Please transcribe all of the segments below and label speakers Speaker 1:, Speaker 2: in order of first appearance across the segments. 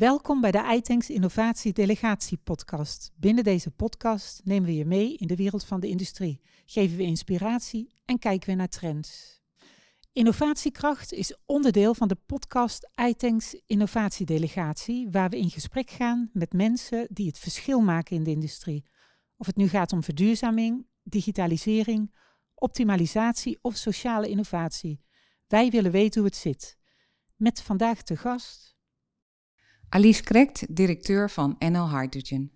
Speaker 1: Welkom bij de iTanks Innovatie Delegatie podcast. Binnen deze podcast nemen we je mee in de wereld van de industrie, geven we inspiratie en kijken we naar trends. Innovatiekracht is onderdeel van de podcast iTanks Innovatie Delegatie, waar we in gesprek gaan met mensen die het verschil maken in de industrie. Of het nu gaat om verduurzaming, digitalisering, optimalisatie of sociale innovatie. Wij willen weten hoe het zit. Met vandaag te gast
Speaker 2: Alice Krekt, directeur van NL Hydrogen.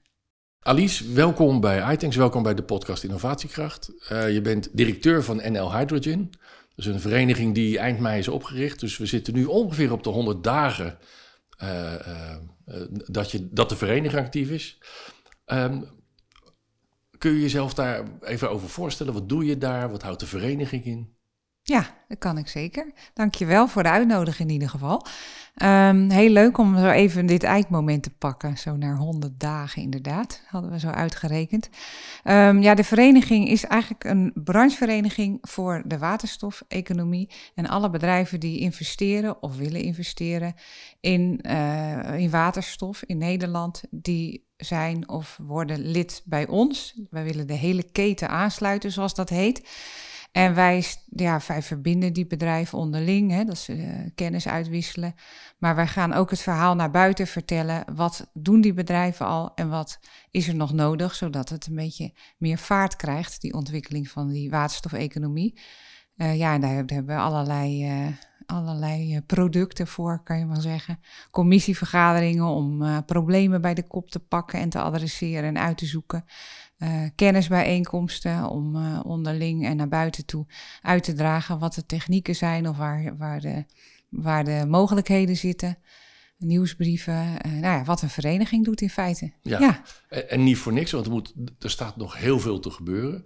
Speaker 3: Alice, welkom bij iTanks, welkom bij de podcast Innovatiekracht. Uh, je bent directeur van NL Hydrogen. Dat is een vereniging die eind mei is opgericht. Dus we zitten nu ongeveer op de 100 dagen uh, uh, dat, je, dat de vereniging actief is. Um, kun je jezelf daar even over voorstellen? Wat doe je daar? Wat houdt de vereniging in?
Speaker 2: Ja, dat kan ik zeker. Dankjewel voor de uitnodiging in ieder geval. Um, heel leuk om zo even dit eindmoment te pakken. Zo naar 100 dagen inderdaad, hadden we zo uitgerekend. Um, ja, de vereniging is eigenlijk een branchevereniging voor de waterstofeconomie. En alle bedrijven die investeren of willen investeren in, uh, in waterstof in Nederland, die zijn of worden lid bij ons. Wij willen de hele keten aansluiten, zoals dat heet. En wij, ja, verbinden die bedrijven onderling, hè, dat ze uh, kennis uitwisselen. Maar wij gaan ook het verhaal naar buiten vertellen. Wat doen die bedrijven al en wat is er nog nodig, zodat het een beetje meer vaart krijgt, die ontwikkeling van die waterstofeconomie. Uh, ja, daar hebben we allerlei, uh, allerlei producten voor, kan je wel zeggen. Commissievergaderingen om problemen bij de kop te pakken en te adresseren en uit te zoeken uh, kennisbijeenkomsten om uh, onderling en naar buiten toe uit te dragen wat de technieken zijn of waar, waar, de, waar de mogelijkheden zitten. Nieuwsbrieven, uh, nou ja, wat een vereniging doet in feite.
Speaker 3: Ja, ja. En, en, niet voor niks, want er, moet, er staat nog heel veel te gebeuren.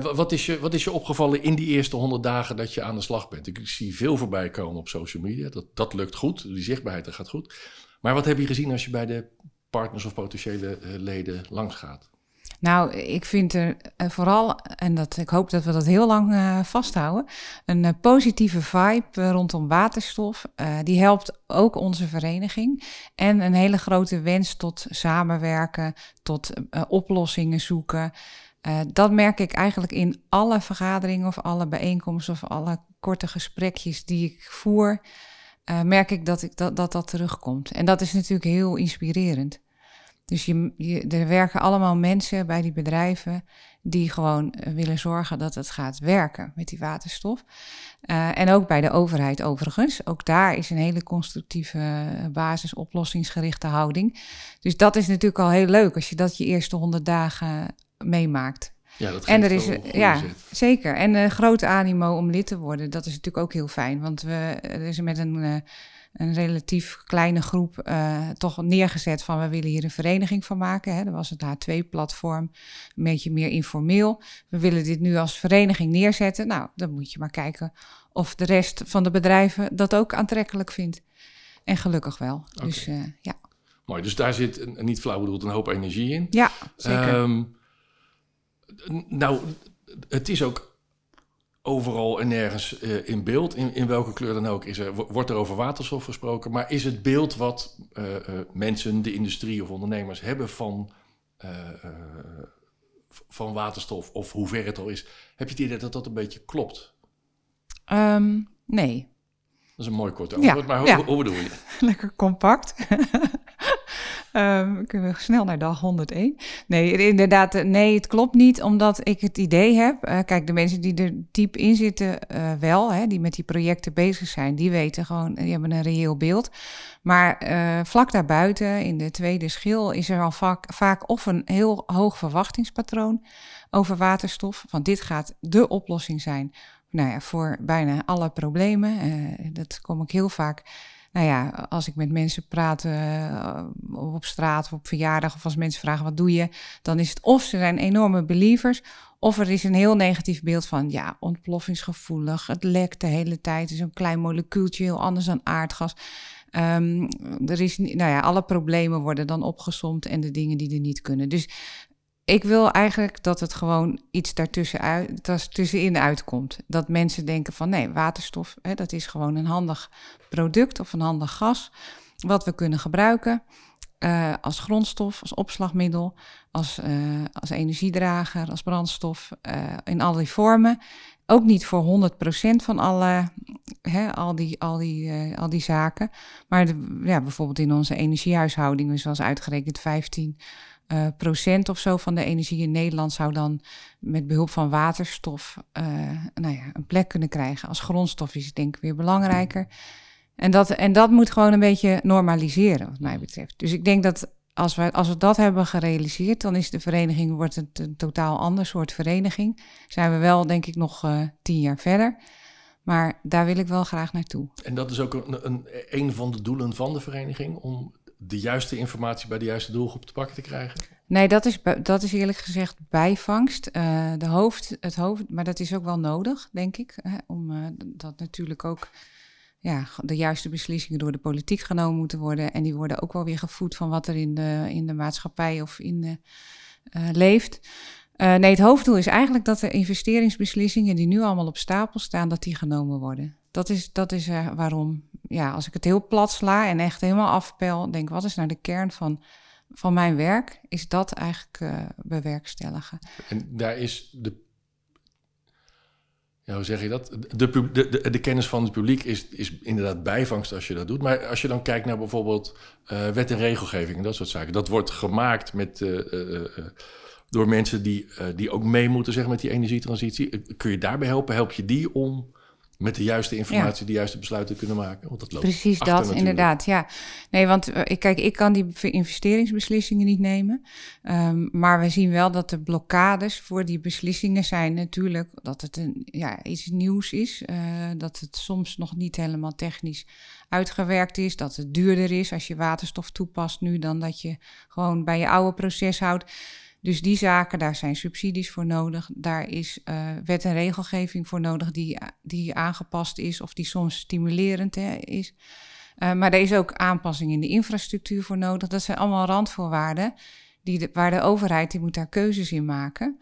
Speaker 3: wat, is je, wat is je opgevallen in die eerste honderd dagen dat je aan de slag bent? Ik, ik zie veel voorbij komen op social media, dat, dat lukt goed, die zichtbaarheid dat gaat goed. Maar wat heb je gezien als je bij de partners of potentiële leden langs gaat?
Speaker 2: Nou, ik vind er eh, vooral, en dat, ik hoop dat we dat heel lang uh, vasthouden, een uh, positieve vibe rondom waterstof. die helpt ook onze vereniging. En een hele grote wens tot samenwerken, tot oplossingen zoeken. dat merk ik eigenlijk in alle vergaderingen of alle bijeenkomsten of alle korte gesprekjes die ik voer. merk ik dat, ik dat, dat dat terugkomt. En dat is natuurlijk heel inspirerend. Dus je, je, er werken allemaal mensen bij die bedrijven die gewoon eh, willen zorgen dat het gaat werken met die waterstof. Uh, en ook bij de overheid overigens. Ook daar is een hele constructieve eh, basisoplossingsgerichte houding. Dus dat is natuurlijk al heel leuk als je dat je eerste honderd dagen meemaakt.
Speaker 3: Ja, dat en er is ja,
Speaker 2: zeker. En een grote animo om lid te worden, dat is natuurlijk ook heel fijn. Want we, er is met een een relatief kleine groep uh, toch neergezet van we willen hier een vereniging van maken. Hè. Dat was het H2-platform, een beetje meer informeel. We willen dit nu als vereniging neerzetten. Nou, dan moet je maar kijken of de rest van de bedrijven dat ook aantrekkelijk vindt. En gelukkig wel. Dus uh, ja.
Speaker 3: Mooi, dus daar zit, niet flauw bedoeld, een hoop energie in.
Speaker 2: Ja, zeker. Um,
Speaker 3: nou, het is ook overal en nergens uh, in beeld, in, in welke kleur dan ook, is er, wordt er over waterstof gesproken. Maar is het beeld wat uh, uh, mensen, de industrie of ondernemers hebben van, van waterstof, of hoe ver het al is, heb je het idee dat dat een beetje klopt?
Speaker 2: Um, nee.
Speaker 3: Dat is een mooi kort antwoord, ja, maar hoe, ja. hoe bedoel je?
Speaker 2: Lekker compact. Um, kunnen we snel naar dag 101? Nee, inderdaad, eh, nee, het klopt niet, omdat ik het idee heb. Uh, kijk, de mensen die er diep in zitten, uh, wel, hè, die met die projecten bezig zijn, die weten gewoon, die hebben een reëel beeld. Maar vlak daarbuiten, in de tweede schil, is er al vaak, vaak of een heel hoog verwachtingspatroon over waterstof. Want dit gaat de oplossing zijn nou ja, voor bijna alle problemen. dat kom ik heel vaak nou ja, als ik met mensen praat uh, op straat of op verjaardag of als mensen vragen wat doe je, dan is het of ze zijn enorme believers of er is een heel negatief beeld van ja, ontploffingsgevoelig, het lekt de hele tijd, is een klein molecuultje, heel anders dan aardgas. Um, er is, nou ja, alle problemen worden dan opgesomd en de dingen die er niet kunnen. Dus ik wil eigenlijk dat het gewoon iets daartussen uit, dat tussenin uitkomt. Dat mensen denken van nee, waterstof, hè, dat is gewoon een handig product of een handig gas. wat we kunnen gebruiken uh, als grondstof, als opslagmiddel, als, uh, als energiedrager, als brandstof, uh, in al die vormen. Ook niet voor 100% van alle, hè, al, die, al, die, al die zaken. Maar ja, bijvoorbeeld in onze energiehuishouding is wel uitgerekend 15 procent of zo van de energie in Nederland zou dan met behulp van waterstof nou ja, een plek kunnen krijgen. Als grondstof is het denk ik weer belangrijker. En dat, en dat moet gewoon een beetje normaliseren, wat mij betreft. Dus ik denk dat als we, als we dat hebben gerealiseerd, dan is de vereniging wordt het een totaal ander soort vereniging. Zijn we wel, denk ik, nog uh, tien jaar verder. Maar daar wil ik wel graag naartoe.
Speaker 3: En dat is ook een, een, een van de doelen van de vereniging, om de juiste informatie bij de juiste doelgroep te pakken te krijgen?
Speaker 2: Nee, dat is, dat is eerlijk gezegd bijvangst. Uh, de hoofd, het hoofd, maar dat is ook wel nodig, denk ik. Hè, om uh, dat natuurlijk ook ja, de juiste beslissingen door de politiek genomen moeten worden. En die worden ook wel weer gevoed van wat er in de, in de maatschappij of in de, uh, leeft. Nee, het hoofddoel is eigenlijk dat de investeringsbeslissingen die nu allemaal op stapel staan, dat die genomen worden. Dat is, dat is waarom, ja, als ik het heel plat sla en echt helemaal afpel, denk wat is nou de kern van, van mijn werk, is dat eigenlijk bewerkstelligen.
Speaker 3: En daar is de ja, hoe zeg je dat? De, de, de, kennis van het publiek is, is inderdaad bijvangst als je dat doet. Maar als je dan kijkt naar bijvoorbeeld uh, wet en regelgeving en dat soort zaken. Dat wordt gemaakt met, uh, door mensen die, die ook mee moeten zeg, met die energietransitie. Kun je daarbij helpen? Help je die om met de juiste informatie de juiste besluiten kunnen maken. Want dat loopt
Speaker 2: Precies dat, inderdaad. Ja. Nee, want uh, kijk, ik kan die investeringsbeslissingen niet nemen. Um, maar we zien wel dat de blokkades voor die beslissingen zijn natuurlijk dat het een, ja, iets nieuws is. Uh, dat het soms nog niet helemaal technisch uitgewerkt is. Dat het duurder is als je waterstof toepast nu dan dat je gewoon bij je oude proces houdt. Dus die zaken, daar zijn subsidies voor nodig. Daar is uh, wet en regelgeving voor nodig die, die aangepast is of die soms stimulerend hè, is. Uh, maar er is ook aanpassing in de infrastructuur voor nodig. Dat zijn allemaal randvoorwaarden die waar de overheid die moet daar keuzes in maken.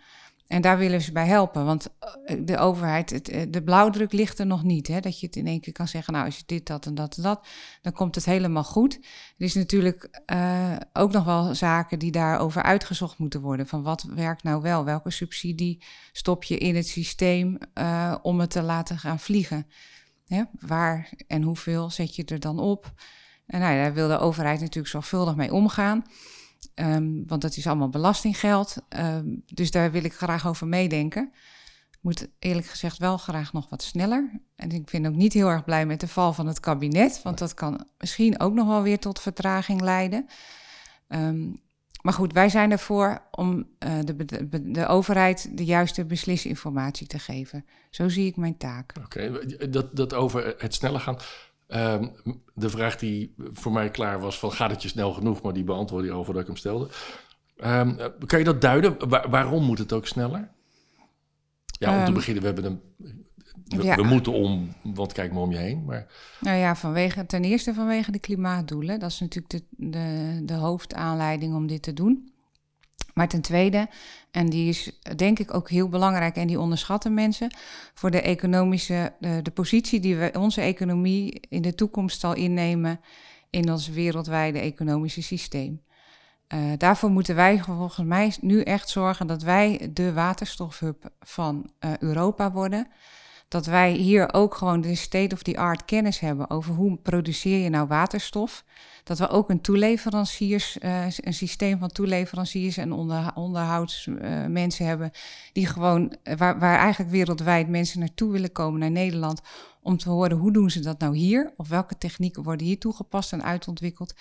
Speaker 2: En daar willen ze bij helpen, want eh, de overheid, het, eh, de blauwdruk ligt er nog niet. Hè? Dat je het in één keer kan zeggen, nou als je dit, dat en dat en dat, dan komt het helemaal goed. Er is natuurlijk uh, ook nog wel zaken die daarover uitgezocht moeten worden. Van wat werkt nou wel? Welke subsidie stop je in het systeem om het te laten gaan vliegen? Hè? Waar en hoeveel zet je er dan op? En nou daar wil de overheid natuurlijk zorgvuldig mee omgaan. Um, want dat is allemaal belastinggeld. Um, dus daar wil ik graag over meedenken. Moet eerlijk gezegd wel graag nog wat sneller. En ik ben ook niet heel erg blij met de val van het kabinet. Want dat kan misschien ook nog wel weer tot vertraging leiden. Um, maar goed, wij zijn ervoor om uh, de, de, de, overheid de juiste beslisinformatie te geven. Zo zie ik mijn taak.
Speaker 3: Oké, okay, dat, dat over het sneller gaan. Um, de vraag die voor mij klaar was van gaat het je snel genoeg, maar die beantwoordde je al voordat ik hem stelde. Um, kan je dat duiden? Waar, waarom moet het ook sneller? Ja, om um, te beginnen, we hebben een we, ja. we, moeten om, want kijk maar om je heen. Maar...
Speaker 2: Nou ja, vanwege, ten eerste vanwege de klimaatdoelen. Dat is natuurlijk de, de, de hoofdaanleiding om dit te doen. Maar ten tweede, en die is denk ik ook heel belangrijk en die onderschatten mensen, voor de economische, de, positie die we, onze economie in de toekomst zal innemen in ons wereldwijde economische systeem. Uh, daarvoor moeten wij volgens mij nu echt zorgen dat wij de waterstofhub van uh, Europa worden dat wij hier ook gewoon de state-of-the-art kennis hebben over hoe produceer je nou waterstof. Dat we ook een toeleveranciers, uh, een systeem van toeleveranciers en onder, onderhoudsmensen hebben, die gewoon, eh, waar, waar eigenlijk wereldwijd mensen naartoe willen komen naar Nederland, om te horen hoe doen ze dat nou hier, of welke technieken worden hier toegepast en uitontwikkeld.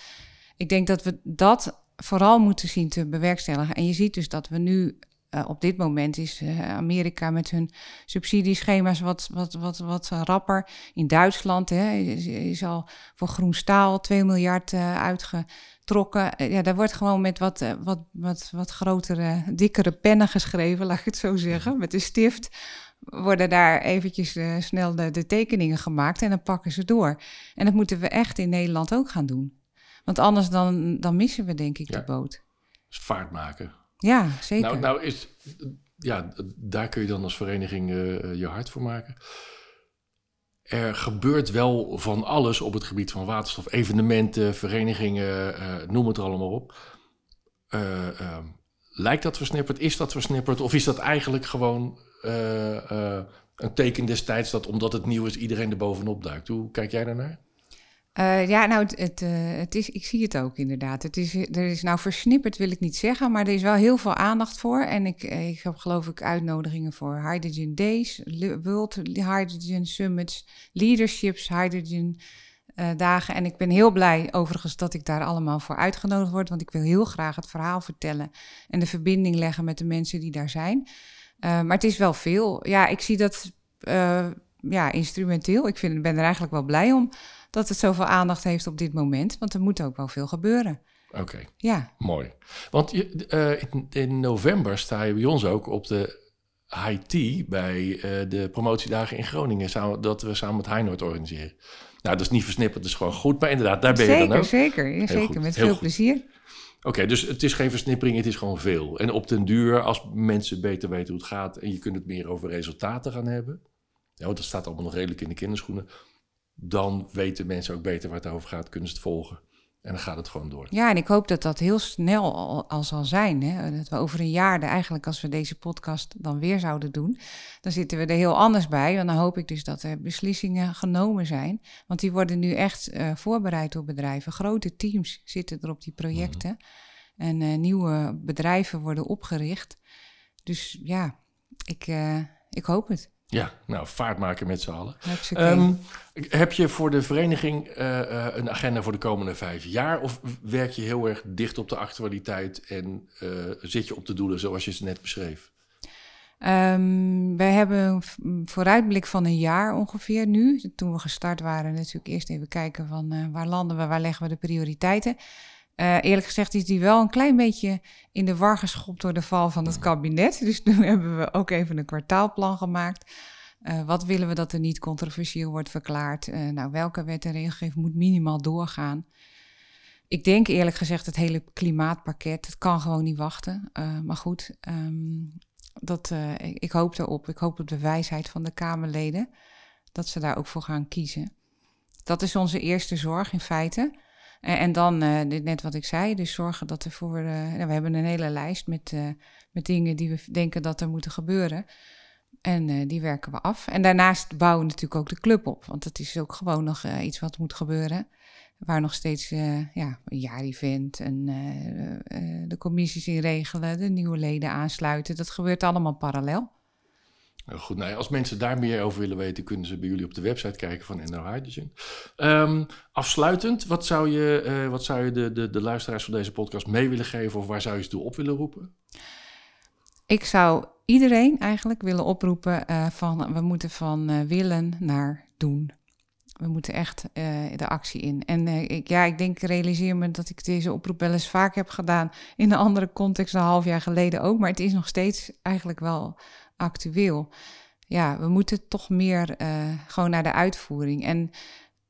Speaker 2: Ik denk dat we dat vooral moeten zien te bewerkstelligen. En je ziet dus dat we nu uh, op dit moment is uh, Amerika met hun subsidieschema's wat, wat, wat, wat rapper. In Duitsland hè, is, is, al voor groen staal 2 miljard uh, uitgetrokken. ja, daar wordt gewoon met wat, wat, wat, wat grotere, dikkere pennen geschreven, laat ik het zo zeggen. Met een stift worden daar eventjes snel de, de tekeningen gemaakt en dan pakken ze door. En dat moeten we echt in Nederland ook gaan doen. Want anders dan, dan missen we denk ik ja. de boot.
Speaker 3: Dus vaart maken.
Speaker 2: Ja, zeker.
Speaker 3: Nou, nou is, ja, daar kun je dan als vereniging uh, je hart voor maken. er gebeurt wel van alles op het gebied van waterstof. Evenementen, verenigingen, uh, noem het er allemaal op. Uh, uh, lijkt dat versnipperd? Is dat versnipperd? Of is dat eigenlijk gewoon een teken destijds dat omdat het nieuw is, iedereen er bovenop duikt? Hoe kijk jij daarnaar?
Speaker 2: Uh, ja, nou, het, uh, het, is, ik zie het ook inderdaad. Het is, er is nou versnipperd, wil ik niet zeggen, maar er is wel heel veel aandacht voor. En ik, ik heb geloof ik uitnodigingen voor Hydrogen Days, World Hydrogen Summits, Leaderships, Hydrogen dagen. En ik ben heel blij overigens dat ik daar allemaal voor uitgenodigd word, want ik wil heel graag het verhaal vertellen en de verbinding leggen met de mensen die daar zijn. maar het is wel veel. Ja, ik zie dat ja, instrumenteel. Ik vind, ben er eigenlijk wel blij om dat het zoveel aandacht heeft op dit moment. Want er moet ook wel veel gebeuren.
Speaker 3: Oké.
Speaker 2: Ja.
Speaker 3: Mooi. Want je, uh, in, in, november sta je bij ons ook op de IT bij uh, de promotiedagen in Groningen. Samen, dat we samen met Heinoord organiseren. Nou, dat is niet versnipperd, dat is gewoon goed. Maar inderdaad, daar ben
Speaker 2: zeker,
Speaker 3: je dan ook.
Speaker 2: Zeker, ja, zeker. Met veel plezier.
Speaker 3: Oké, dus het is geen versnippering, het is gewoon veel. En op den duur, als mensen beter weten hoe het gaat... en je kunt het meer over resultaten gaan hebben... Ja, dat staat allemaal nog redelijk in de kinderschoenen dan weten mensen ook beter waar het over gaat, kunnen ze het volgen. En dan gaat het gewoon door.
Speaker 2: Ja, en ik hoop dat dat heel snel al, al zal zijn. Hè? Dat we over een jaar, eigenlijk als we deze podcast dan weer zouden doen, dan zitten we er heel anders bij. En dan hoop ik dus dat er beslissingen genomen zijn. Want die worden nu echt uh, voorbereid door bedrijven. Grote teams zitten er op die projecten. Mhm. En uh, nieuwe bedrijven worden opgericht. Dus ja, ik, uh, ik hoop het.
Speaker 3: Ja, nou, vaart maken met z'n allen. Um, heb je voor de vereniging uh, uh, een agenda voor de komende vijf jaar? Of werk je heel erg dicht op de actualiteit en uh, zit je op de doelen zoals je ze net beschreef?
Speaker 2: Um, wij hebben een vooruitblik van een jaar ongeveer nu. Toen we gestart waren, natuurlijk eerst even kijken van waar landen we, waar leggen we de prioriteiten. Eerlijk gezegd is die wel een klein beetje in de war geschopt door de val van het kabinet. Dus nu hebben we ook even een kwartaalplan gemaakt. Uh, wat willen we dat er niet controversieel wordt verklaard? Uh, nou, welke wet en regelgeving moet minimaal doorgaan? Ik denk eerlijk gezegd, het hele klimaatpakket, het kan gewoon niet wachten. Maar goed, um, dat, ik, hoop erop. Ik hoop op de wijsheid van de Kamerleden. Dat ze daar ook voor gaan kiezen. Dat is onze eerste zorg in feite. En, dan, net wat ik zei, dus zorgen dat er voor... Nou, we hebben een hele lijst met, met dingen die we denken dat er moeten gebeuren. En uh, die werken we af. En daarnaast bouwen we natuurlijk ook de club op. Want het is ook gewoon nog uh, iets wat moet gebeuren. Waar nog steeds uh, ja, een jaarevent en de commissies in regelen, de nieuwe leden aansluiten. Dat gebeurt allemaal parallel.
Speaker 3: Goed, nou als mensen daar meer over willen weten, kunnen ze bij jullie op de website kijken van NL Hydrogen. Um, afsluitend, wat zou je, wat zou je de, de, de luisteraars van deze podcast mee willen geven of waar zou je ze toe op willen roepen?
Speaker 2: Ik zou iedereen eigenlijk willen oproepen uh, van we moeten van uh, willen naar doen. We moeten echt de actie in. En ik, ja, ik denk, realiseer me dat ik deze oproep wel eens vaak heb gedaan in een andere context, een half jaar geleden ook. Maar het is nog steeds eigenlijk wel actueel. Ja, we moeten toch meer gewoon naar de uitvoering. En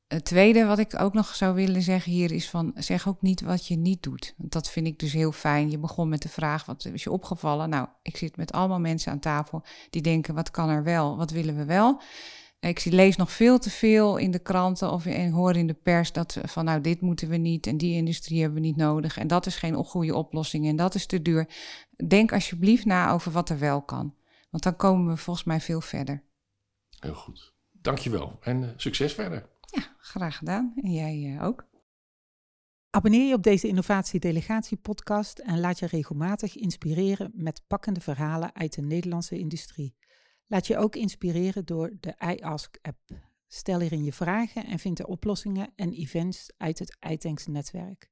Speaker 2: het tweede wat ik ook nog zou willen zeggen hier is van zeg ook niet wat je niet doet. Dat vind ik dus heel fijn. Je begon met de vraag wat is je opgevallen? Nou, ik zit met allemaal mensen aan tafel die denken wat kan er wel? Wat willen we wel? Ik lees nog veel te veel in de kranten of en hoor in de pers dat van nou dit moeten we niet en die industrie hebben we niet nodig en dat is geen goede oplossing en dat is te duur. Denk alsjeblieft na over wat er wel kan. Want dan komen we volgens mij veel verder.
Speaker 3: Heel goed. Dankjewel en uh, succes verder.
Speaker 2: Ja, graag gedaan. En jij uh, ook.
Speaker 1: Abonneer je op deze Innovatie Delegatie podcast en laat je regelmatig inspireren met pakkende verhalen uit de Nederlandse industrie. Laat je ook inspireren door de iAsk-app. Stel hierin je vragen en vind de oplossingen en events uit het iTanks netwerk.